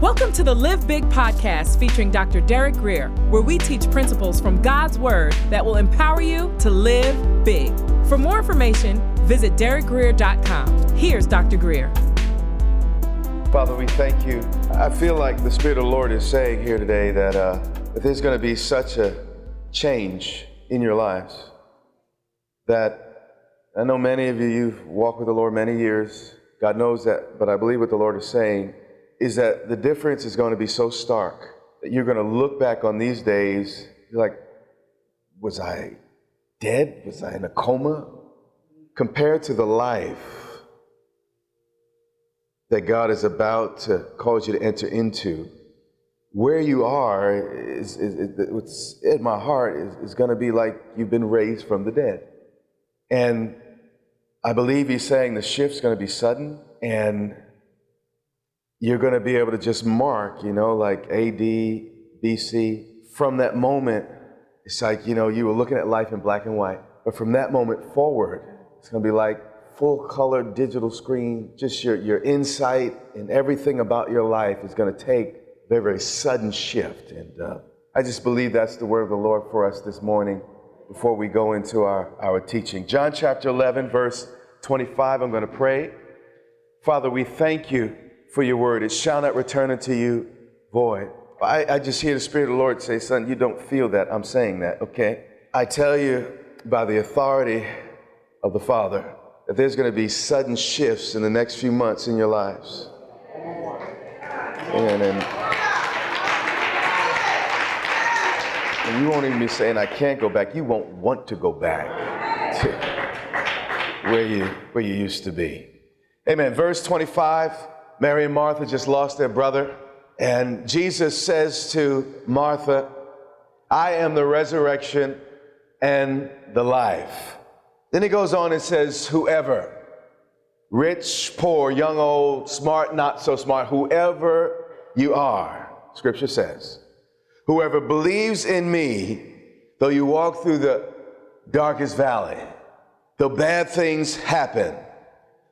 Welcome to the Live Big podcast featuring Dr. Derek Greer, where we teach principles from God's Word that will empower you to live big. For more information, visit derekgreer.com. Here's Dr. Greer. Father, we thank you. I feel like the Spirit of the Lord is saying here today that, uh, that there's going to be such a change in your lives that I know many of you, you've walked with the Lord many years. God knows that, but I believe what the Lord is saying is that the difference is going to be so stark that you're going to look back on these days like, was I dead? Was I in a coma? Compared to the life that God is about to cause you to enter into, where you are is, is, is what's in my heart is, is going to be like you've been raised from the dead. And I believe he's saying the shift's going to be sudden and you're going to be able to just mark, you know, like AD, BC. From that moment, it's like, you know, you were looking at life in black and white. But from that moment forward, it's going to be like full color digital screen. Just your, your insight and everything about your life is going to take a very, very sudden shift. And uh, I just believe that's the word of the Lord for us this morning before we go into our, our teaching. John chapter 11, verse 25, I'm going to pray. Father, we thank you for your word. It shall not return unto you void. I, I just hear the Spirit of the Lord say, Son, you don't feel that. I'm saying that, okay? I tell you by the authority of the Father that there's going to be sudden shifts in the next few months in your lives. And, and, and you won't even be saying, I can't go back. You won't want to go back to where you, where you used to be. Amen. Verse 25. Mary and Martha just lost their brother. And Jesus says to Martha, I am the resurrection and the life. Then he goes on and says, Whoever, rich, poor, young, old, smart, not so smart, whoever you are, scripture says, whoever believes in me, though you walk through the darkest valley, though bad things happen,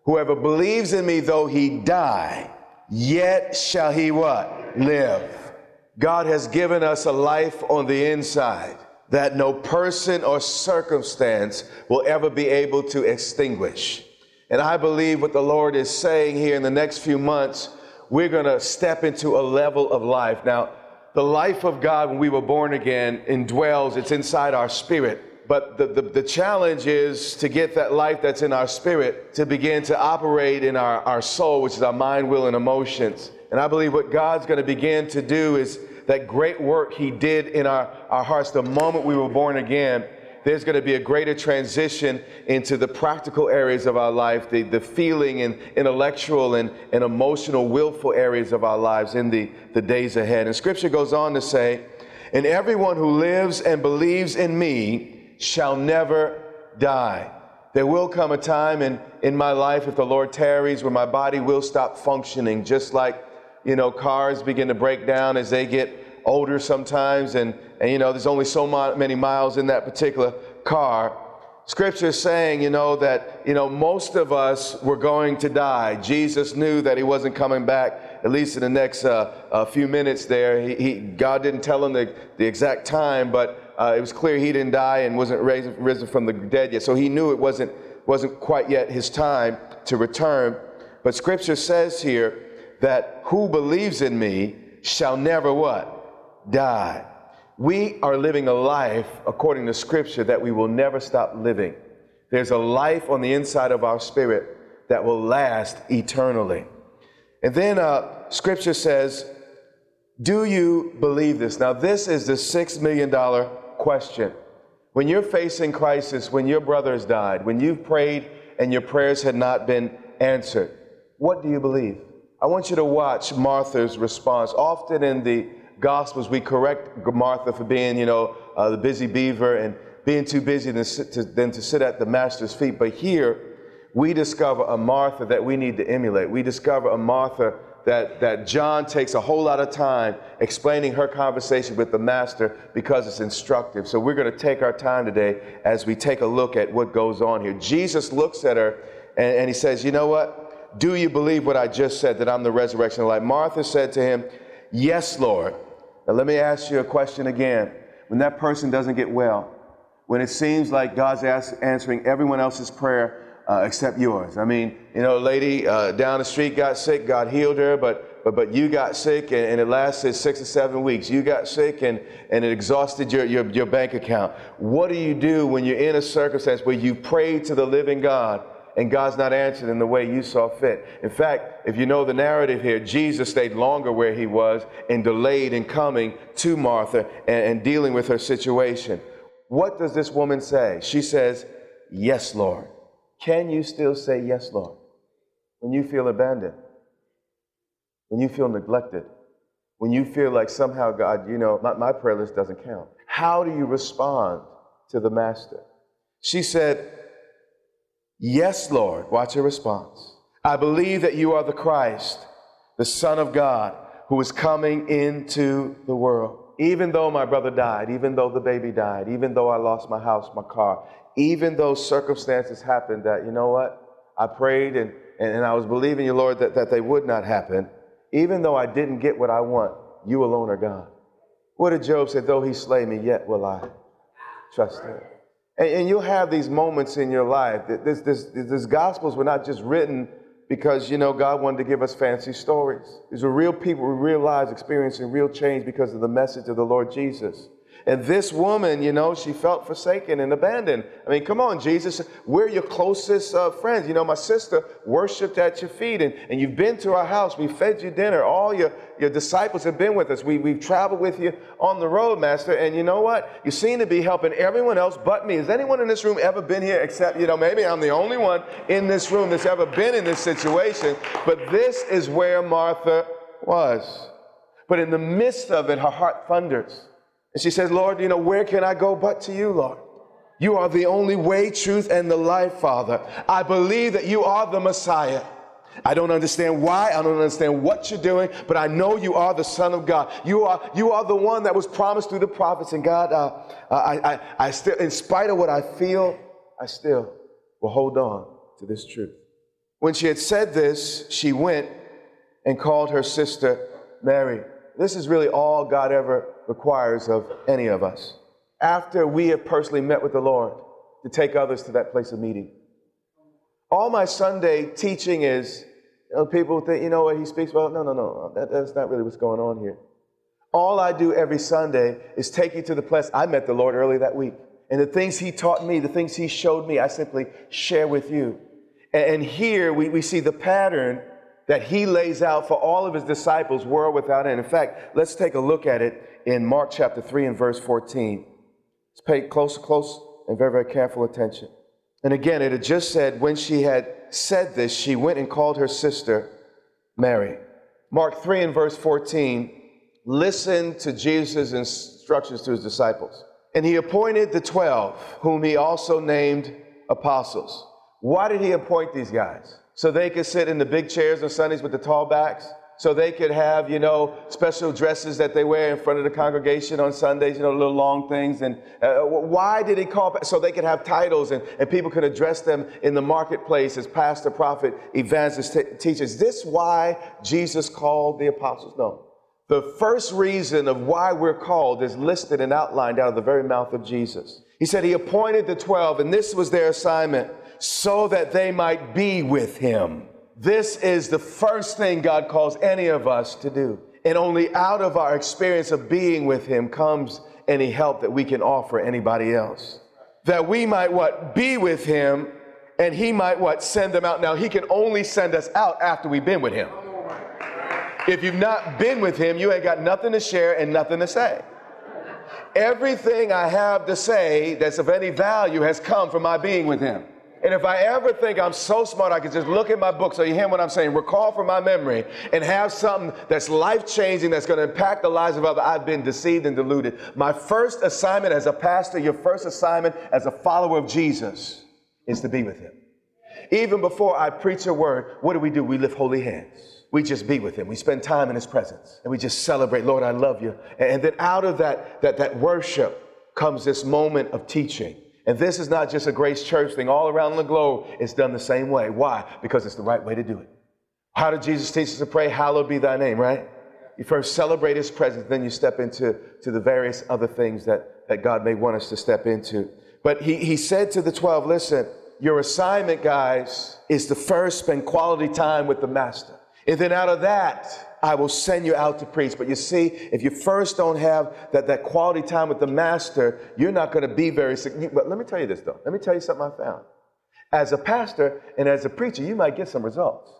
Whoever believes in me, though he die, yet shall he what? Live. God has given us a life on the inside that no person or circumstance will ever be able to extinguish. And I believe what the Lord is saying here in the next few months, we're going to step into a level of life. Now, the life of God when we were born again indwells, it's inside our spirit. But the, the, the, challenge is to get that life that's in our spirit to begin to operate in our, our soul, which is our mind, will, and emotions. And I believe what God's going to begin to do is that great work He did in our, our hearts the moment we were born again. There's going to be a greater transition into the practical areas of our life, the, the feeling and intellectual and, and emotional, willful areas of our lives in the, the days ahead. And scripture goes on to say, And everyone who lives and believes in me, shall never die. There will come a time in, in my life, if the Lord tarries, where my body will stop functioning, just like, you know, cars begin to break down as they get older sometimes, and, and you know, there's only so many miles in that particular car. Scripture is saying, you know, that, you know, most of us were going to die. Jesus knew that he wasn't coming back, at least in the next uh, few minutes there. He, he, God didn't tell him the, the exact time, but uh, it was clear he didn't die and wasn't raised, risen from the dead yet. So he knew it wasn't, wasn't quite yet his time to return. But scripture says here that who believes in me shall never what? Die. We are living a life, according to scripture, that we will never stop living. There's a life on the inside of our spirit that will last eternally. And then uh, scripture says, Do you believe this? Now, this is the $6 million question. When you're facing crisis, when your brother has died, when you've prayed and your prayers had not been answered, what do you believe? I want you to watch Martha's response. Often in the Gospels, we correct Martha for being, you know, uh, the busy beaver and being too busy than, to, than to sit at the Master's feet. But here, we discover a Martha that we need to emulate. We discover a Martha that, that John takes a whole lot of time explaining her conversation with the master because it's instructive. So we're going to take our time today as we take a look at what goes on here. Jesus looks at her and, and he says, You know what? do you believe what I just said, that I'm the resurrection and life? Martha said to him, Yes, Lord. Now let me ask you a question again. When that person doesn't get well, when it seems like God's answering everyone else's prayer uh, except yours. I mean, you know, a lady uh, down the street got sick, God healed her, but but, but you got sick and, and, it lasted six or seven weeks. You got sick and, and it exhausted your, your, your bank account. What do you do when you're in a circumstance where you pray to the living God and God's not answered in the way you saw fit? In fact, if you know the narrative here, Jesus stayed longer where he was and delayed in coming to Martha and, and dealing with her situation. What does this woman say? She says, Yes, Lord. Can you still say yes, Lord, when you feel abandoned? When you feel neglected? When you feel like somehow, God, you know, my, my prayer list doesn't count? How do you respond to the Master? She said, Yes, Lord. Watch her response. I believe that you are the Christ, the Son of God, who is coming into the world. Even though my brother died, even though the baby died, even though I lost my house, my car, even though circumstances happened that, you know what? I prayed and, and I was believing you, Lord, that, that they would not happen. Even though I didn't get what I want, you alone are God. What did Job say? Though he slay me, yet will I trust him. And, and you'll have these moments in your life. This, this, this gospels were not just written because, you know, God wanted to give us fancy stories. These are real people with real lives experiencing real change because of the message of the Lord Jesus. And this woman, you know, she felt forsaken and abandoned. I mean, come on, Jesus, we're your closest uh, friends. You know, my sister worshiped at your feet, and, and you've been to our house. We fed you dinner. All your, your disciples have been with us. We, we've traveled with you on the road, Master. And you know what? You seem to be helping everyone else but me. Has anyone in this room ever been here except, you know, maybe I'm the only one in this room that's ever been in this situation? But this is where Martha was. But in the midst of it, her heart thunders. And she says, Lord, you know, where can I go but to you, Lord? You are the only way, truth, and the life, Father. I believe that you are the Messiah. I don't understand why, I don't understand what you're doing, but I know you are the Son of God. You are, you are the one that was promised through the prophets. And God, uh, I, I, I still, in spite of what I feel, I still will hold on to this truth. When she had said this, she went and called her sister Mary. This is really all God ever requires of any of us. After we have personally met with the Lord, to take others to that place of meeting. All my Sunday teaching is, you know, people think, you know what he speaks about? No, no, no, uh, that, that's not really what's going on here. All I do every Sunday is take you to the place. I met the Lord early that week. And the things he taught me, the things he showed me, I simply share with you. And here we, we see the pattern that he lays out for all of his disciples, world without end. In fact, let's take a look at it in Mark chapter 3 and verse 14. Let's pay close, close, and very, very careful attention. And again, it had just said, when she had said this, she went and called her sister Mary. Mark 3 and verse 14, listen to Jesus' instructions to his disciples. And he appointed the 12, whom he also named apostles. Why did he appoint these guys? So they could sit in the big chairs on Sundays with the tall backs, so they could have, you know, special dresses that they wear in front of the congregation on Sundays, you know, little long things. And uh, why did he call? So they could have titles and, and people could address them in the marketplace as pastor, prophet, evangelist, t- teachers. Is this why Jesus called the apostles? No. The first reason of why we're called is listed and outlined out of the very mouth of Jesus. He said he appointed the 12, and this was their assignment so that they might be with him. This is the first thing God calls any of us to do. And only out of our experience of being with him comes any help that we can offer anybody else. That we might what? Be with him and he might what? Send them out. Now he can only send us out after we've been with him. If you've not been with him, you ain't got nothing to share and nothing to say. Everything I have to say that's of any value has come from my being with him. And if I ever think I'm so smart, I can just look at my book. So you hear what I'm saying? Recall from my memory and have something that's life changing, that's going to impact the lives of others. I've been deceived and deluded. My first assignment as a pastor, your first assignment as a follower of Jesus is to be with Him. Even before I preach a word, what do we do? We lift holy hands. We just be with Him. We spend time in His presence and we just celebrate, Lord, I love you. And then out of that, that, that worship comes this moment of teaching and this is not just a Grace Church thing. All around the globe, it's done the same way. Why? Because it's the right way to do it. How did Jesus teach us to pray? Hallowed be thy name, right? You first celebrate his presence, then you step into to the various other things that, that God may want us to step into. But he, he said to the 12, listen, your assignment, guys, is to first spend quality time with the master. And then out of that, I will send you out to preach. But you see, if you first don't have that, that quality time with the master, you're not going to be very But let me tell you this, though. Let me tell you something I found. As a pastor and as a preacher, you might get some results.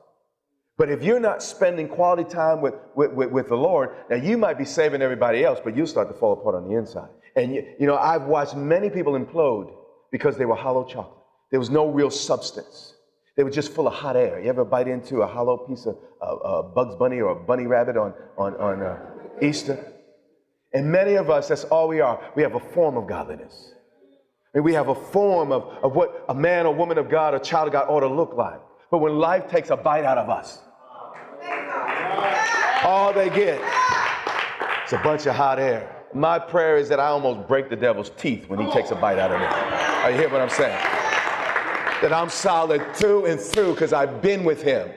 But if you're not spending quality time with, with, with, with, the Lord, now you might be saving everybody else, but you'll start to fall apart on the inside. And you, you know, I've watched many people implode because they were hollow chocolate. There was no real substance. They were just full of hot air. You ever bite into a hollow piece of uh, uh, Bugs Bunny or a bunny rabbit on, on, on uh, Easter? And many of us, that's all we are. We have a form of godliness. And we have a form of, of what a man or woman of God or child of God ought to look like. But when life takes a bite out of us, all they get is a bunch of hot air. My prayer is that I almost break the devil's teeth when he takes a bite out of me. Are you hear what I'm saying? That I'm solid through and through because I've been with him.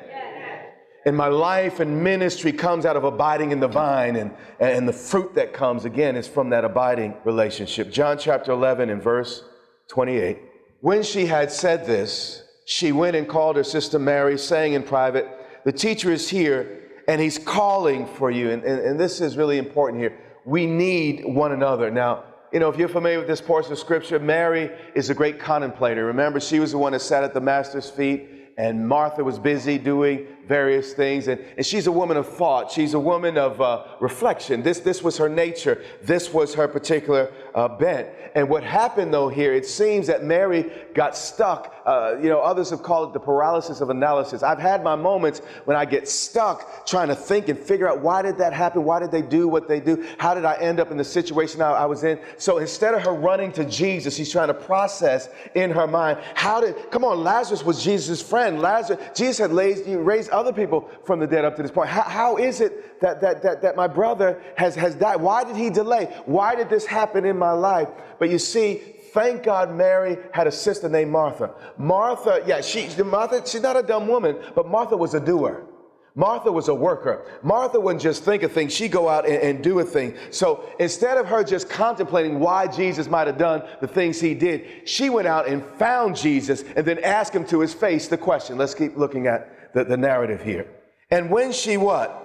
And my life and ministry comes out of abiding in the vine, and, and the fruit that comes, again, is from that abiding relationship. John chapter 11 and verse 28. When she had said this, she went and called her sister Mary, saying in private, The teacher is here and he's calling for you. And, and, and, this is really important here. We need one another. Now, you know, if you're familiar with this portion of scripture, Mary is a great contemplator. Remember, she was the one that sat at the master's feet, and Martha was busy doing various things. And, and she's a woman of thought. She's a woman of uh, reflection. This, this was her nature. This was her particular uh, bent. And what happened though here, it seems that Mary got stuck. Uh, you know, others have called it the paralysis of analysis. I've had my moments when I get stuck trying to think and figure out why did that happen? Why did they do what they do? How did I end up in the situation I, I was in? So instead of her running to Jesus, she's trying to process in her mind, how did, come on, Lazarus was Jesus' friend. Lazarus, Jesus had raised, raised other people from the dead up to this point. How, how is it that, that, that, that my brother has, has died? Why did he delay? Why did this happen in my life? But you see, thank God Mary had a sister named Martha. Martha, yeah, she, Martha, she's not a dumb woman, but Martha was a doer. Martha was a worker. Martha wouldn't just think a thing, she'd go out and, and, do a thing. So instead of her just contemplating why Jesus might have done the things he did, she went out and found Jesus and then asked him to his face the question. Let's keep looking at the, the narrative here. And when she what?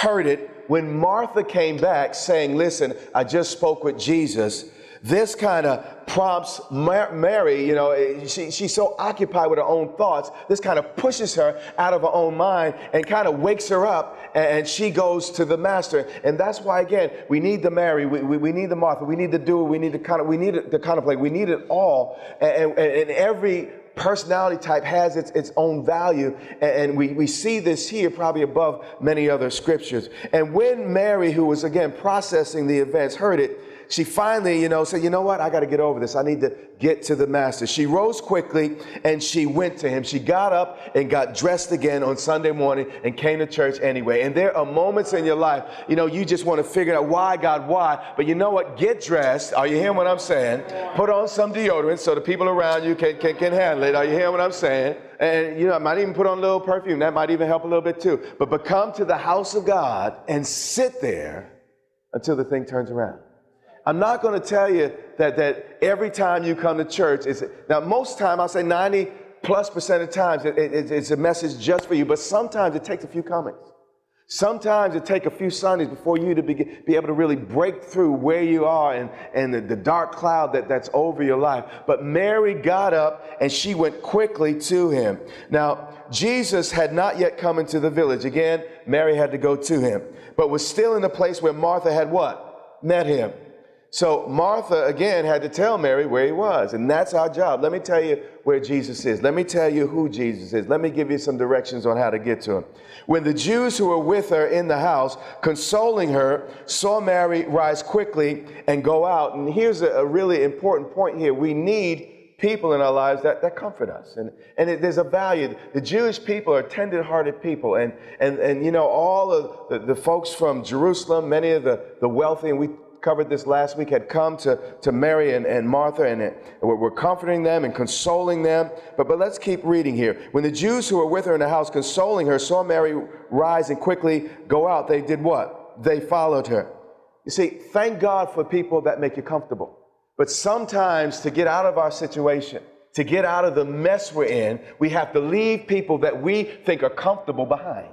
Heard it, when Martha came back saying, Listen, I just spoke with Jesus, this kind of prompts Mary, you know, eh, she, she's so occupied with her own thoughts. This kind of pushes her out of her own mind and kind of wakes her up, and she goes to the master. And that's why, again, we need the Mary, we, we, we need the Martha, we need the doer, we need the kind of, we need the contemplate, we need it all. And, and, and every personality type has its, its own value. And, we, we see this here probably above many other scriptures. And when Mary, who was again processing the events, heard it, she finally, you know, said, you know what? I got to get over this. I need to get to the master. She rose quickly and she went to him. She got up and got dressed again on Sunday morning and came to church anyway. And there are moments in your life, you know, you just want to figure out why, God, why. But you know what? Get dressed. Are you hearing what I'm saying? Put on some deodorant so the people around you can, can, can handle it. Are you hearing what I'm saying? And, you know, I might even put on a little perfume. That might even help a little bit too. But, but come to the house of God and sit there until the thing turns around. I'm not going to tell you that, that every time you come to church, is now most time I'll say 90 plus percent of times it, it, it's a message just for you, but sometimes it takes a few comments. Sometimes it takes a few Sundays before you to be, be able to really break through where you are and, and the, the dark cloud that, that's over your life. But Mary got up and she went quickly to him. Now, Jesus had not yet come into the village. Again, Mary had to go to him, but was still in the place where Martha had what? Met him. So Martha, again, had to tell Mary where he was. And that's our job. Let me tell you where Jesus is. Let me tell you who Jesus is. Let me give you some directions on how to get to him. When the Jews who were with her in the house, consoling her, saw Mary rise quickly and go out. And here's a, really important point here. We need people in our lives that, that comfort us. And, and it, there's a value. The Jewish people are tender hearted people. And, and, and, you know, all of the, the folks from Jerusalem, many of the, the wealthy, and we covered this last week, had come to, to Mary and, and Martha and, and were comforting them and consoling them. But, but let's keep reading here. When the Jews who were with her in the house consoling her saw Mary rise and quickly go out, they did what? They followed her. You see, thank God for people that make you comfortable. But sometimes to get out of our situation, to get out of the mess we're in, we have to leave people that we think are comfortable behind.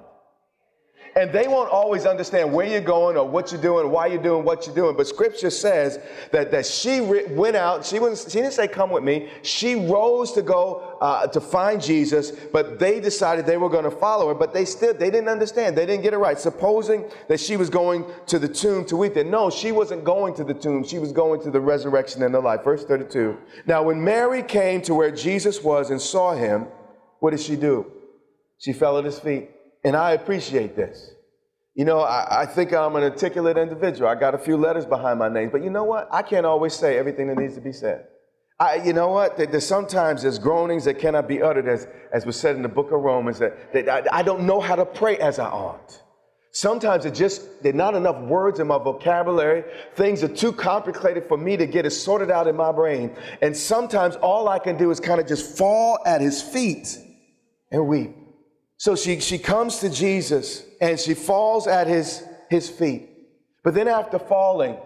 And they won't always understand where you're going or what you're doing, why you're doing what you're doing. But scripture says that, that she went out. She, was she didn't say, Come with me. She rose to go uh, to find Jesus, but they decided they were going to follow her. But they still, they didn't understand. They didn't get it right. Supposing that she was going to the tomb to weep there. No, she wasn't going to the tomb. She was going to the resurrection and the life. Verse 32. Now, when Mary came to where Jesus was and saw him, what did she do? She fell at his feet. And I appreciate this. You know, I, I, think I'm an articulate individual. I got a few letters behind my name, but you know what? I can't always say everything that needs to be said. I, you know what? There's sometimes there's groanings that cannot be uttered, as, as was said in the book of Romans, that, that I, I don't know how to pray as I ought. Sometimes it just, there's not enough words in my vocabulary. Things are too complicated for me to get it sorted out in my brain. And sometimes all I can do is kind of just fall at his feet and weep. So she, she comes to Jesus and she falls at his, his feet. But then after falling,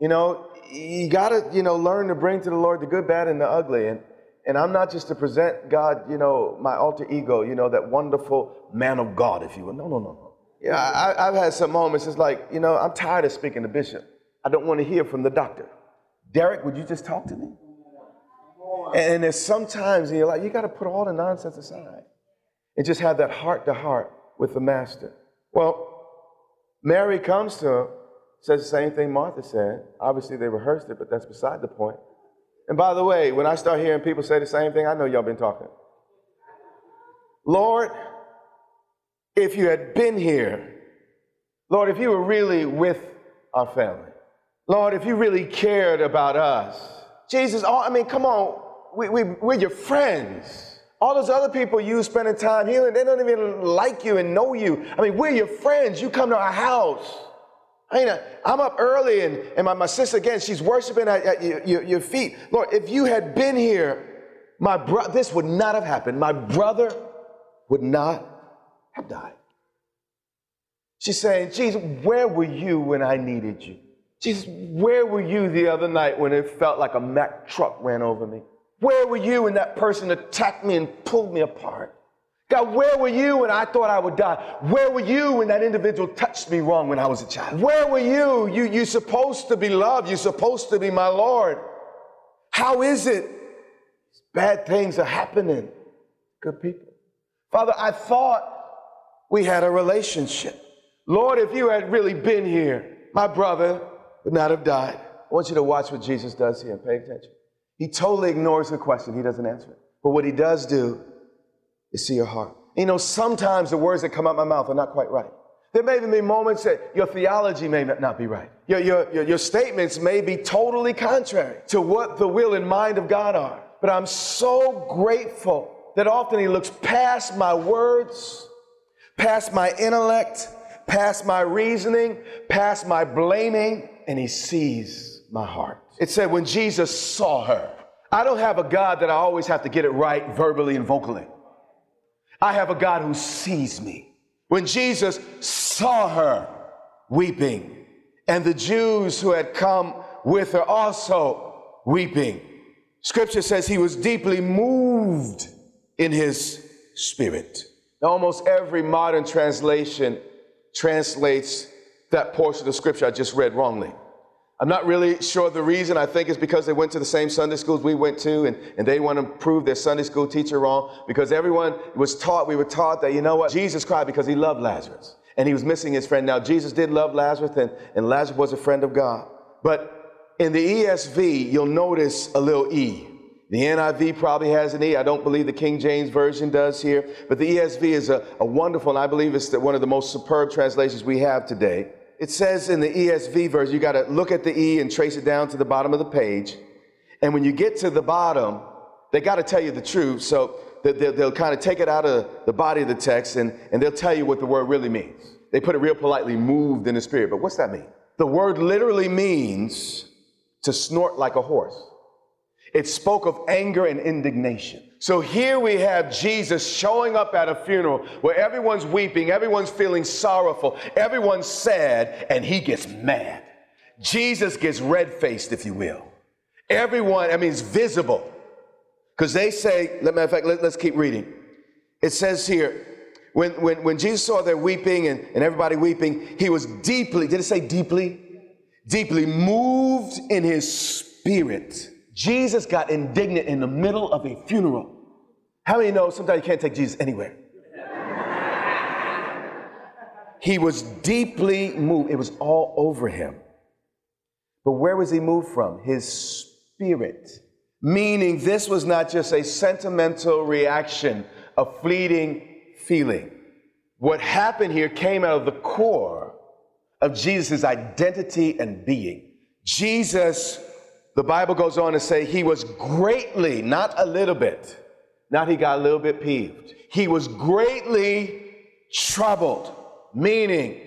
you know, you got to, you know, learn to bring to the Lord the good, bad, and the ugly. And, and I'm not just to present God, you know, my alter ego, you know, that wonderful man of God, if you will. No, no, no, no. Yeah, I, I've had some moments, it's like, you know, I'm tired of speaking to Bishop. I don't want to hear from the doctor. Derek, would you just talk to me? And there's sometimes you're like, you got to put all the nonsense aside and just have that heart to heart with the master. Well, Mary comes to him, says the same thing Martha said. Obviously, they rehearsed it, but that's beside the point. And by the way, when I start hearing people say the same thing, I know y'all been talking. Lord, if you had been here, Lord, if you were really with our family, Lord, if you really cared about us, Jesus, I mean, come on, we, we, we're your friends. All those other people you spending time healing, they don't even like you and know you. I mean, we're your friends. You come to our house. I mean, I'm up early and, and my, my sister, again, she's worshiping at, at your, your, feet. Lord, if you had been here, my bro- this would not have happened. My brother would not have died. She's saying, Jesus, where were you when I needed you? Jesus, where were you the other night when it felt like a Mack truck ran over me? Where were you when that person attacked me and pulled me apart? God, where were you when I thought I would die? Where were you when that individual touched me wrong when I was a child? Where were you? You, you're supposed to be loved. You're supposed to be my Lord. How is it? Bad things are happening. Good people. Father, I thought we had a relationship. Lord, if you had really been here, my brother would not have died. I want you to watch what Jesus does here. Pay attention. He totally ignores the question. He doesn't answer it. But what he does do is see your heart. You know, sometimes the words that come out my mouth are not quite right. There may even be moments that your theology may not be right. Your, your, your, your statements may be totally contrary to what the will and mind of God are. But I'm so grateful that often he looks past my words, past my intellect, past my reasoning, past my blaming, and he sees my heart. It said, when Jesus saw her, I don't have a God that I always have to get it right verbally and vocally. I have a God who sees me. When Jesus saw her weeping, and the Jews who had come with her also weeping, scripture says he was deeply moved in his spirit. Now, almost every modern translation translates that portion of scripture I just read wrongly. I'm not really sure the reason. I think it's because they went to the same Sunday schools we went to, and, and they want to prove their Sunday school teacher wrong because everyone was taught, we were taught that, you know what, Jesus cried because he loved Lazarus and he was missing his friend. Now, Jesus did love Lazarus, and, and Lazarus was a friend of God. But in the ESV, you'll notice a little E. The NIV probably has an E. I don't believe the King James Version does here. But the ESV is a, a wonderful, and I believe it's the, one of the most superb translations we have today it says in the ESV version, you got to look at the E and trace it down to the bottom of the page. And when you get to the bottom, they got to tell you the truth. So they'll, they'll kind of take it out of the body of the text and, and they'll tell you what the word really means. They put it real politely, moved in the spirit. But what's that mean? The word literally means to snort like a horse. It spoke of anger and indignation. So here we have Jesus showing up at a funeral where everyone's weeping, everyone's feeling sorrowful, everyone's sad, and he gets mad. Jesus gets red faced, if you will. Everyone, I mean, it's visible. Because they say, matter of fact, let, us keep reading. It says here, when, when, when Jesus saw their weeping and, and everybody weeping, he was deeply, did it say deeply? Deeply moved in his spirit. Jesus got indignant in the middle of a funeral. How many know sometimes you can't take Jesus anywhere? he was deeply moved. It was all over him. But where was he moved from? His spirit. Meaning, this was not just a sentimental reaction, a fleeting feeling. What happened here came out of the core of Jesus' identity and being. Jesus, the Bible goes on to say, he was greatly, not a little bit, not he got a little bit peeved. He was greatly troubled, meaning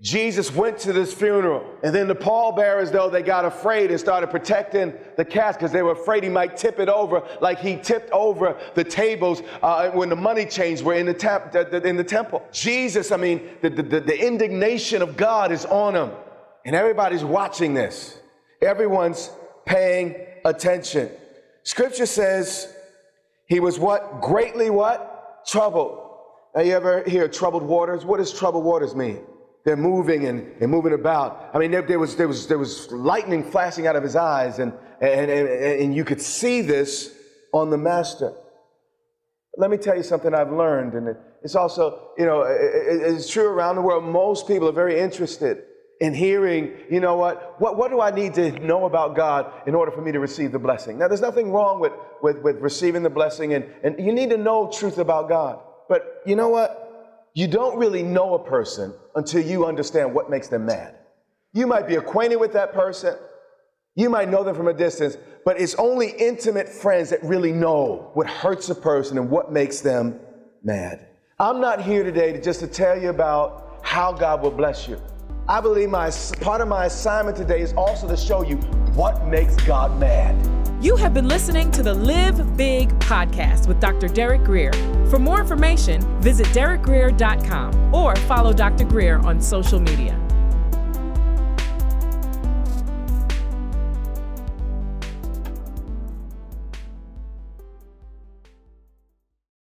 Jesus went to this funeral, and then the pallbearers, though, they got afraid and started protecting the casket because they were afraid he might tip it over, like he tipped over the tables uh, when the money changers were in the, in the temple. Jesus, I mean, the, the, the indignation of God is on him, and everybody's watching this. Everyone's paying attention. Scripture says he was what? Greatly what? Troubled. Now, you ever hear troubled waters? What does troubled waters mean? They're moving and, and moving about. I mean, there, there, was, there, was, there was lightning flashing out of his eyes, and, and, and, and you could see this on the master. Let me tell you something I've learned, and it's also, you know, it's true around the world. Most people are very interested in hearing, you know what, what, what do I need to know about God in order for me to receive the blessing? Now, there's nothing wrong with, with, with receiving the blessing, and, and you need to know truth about God. But you know what? You don't really know a person until you understand what makes them mad. You might be acquainted with that person, you might know them from a distance, but it's only intimate friends that really know what hurts a person and what makes them mad. I'm not here today to just to tell you about how God will bless you. I believe my part of my assignment today is also to show you what makes God mad. You have been listening to the Live Big podcast with Dr. Derek Greer. For more information, visit derekgreer.com or follow Dr. Greer on social media.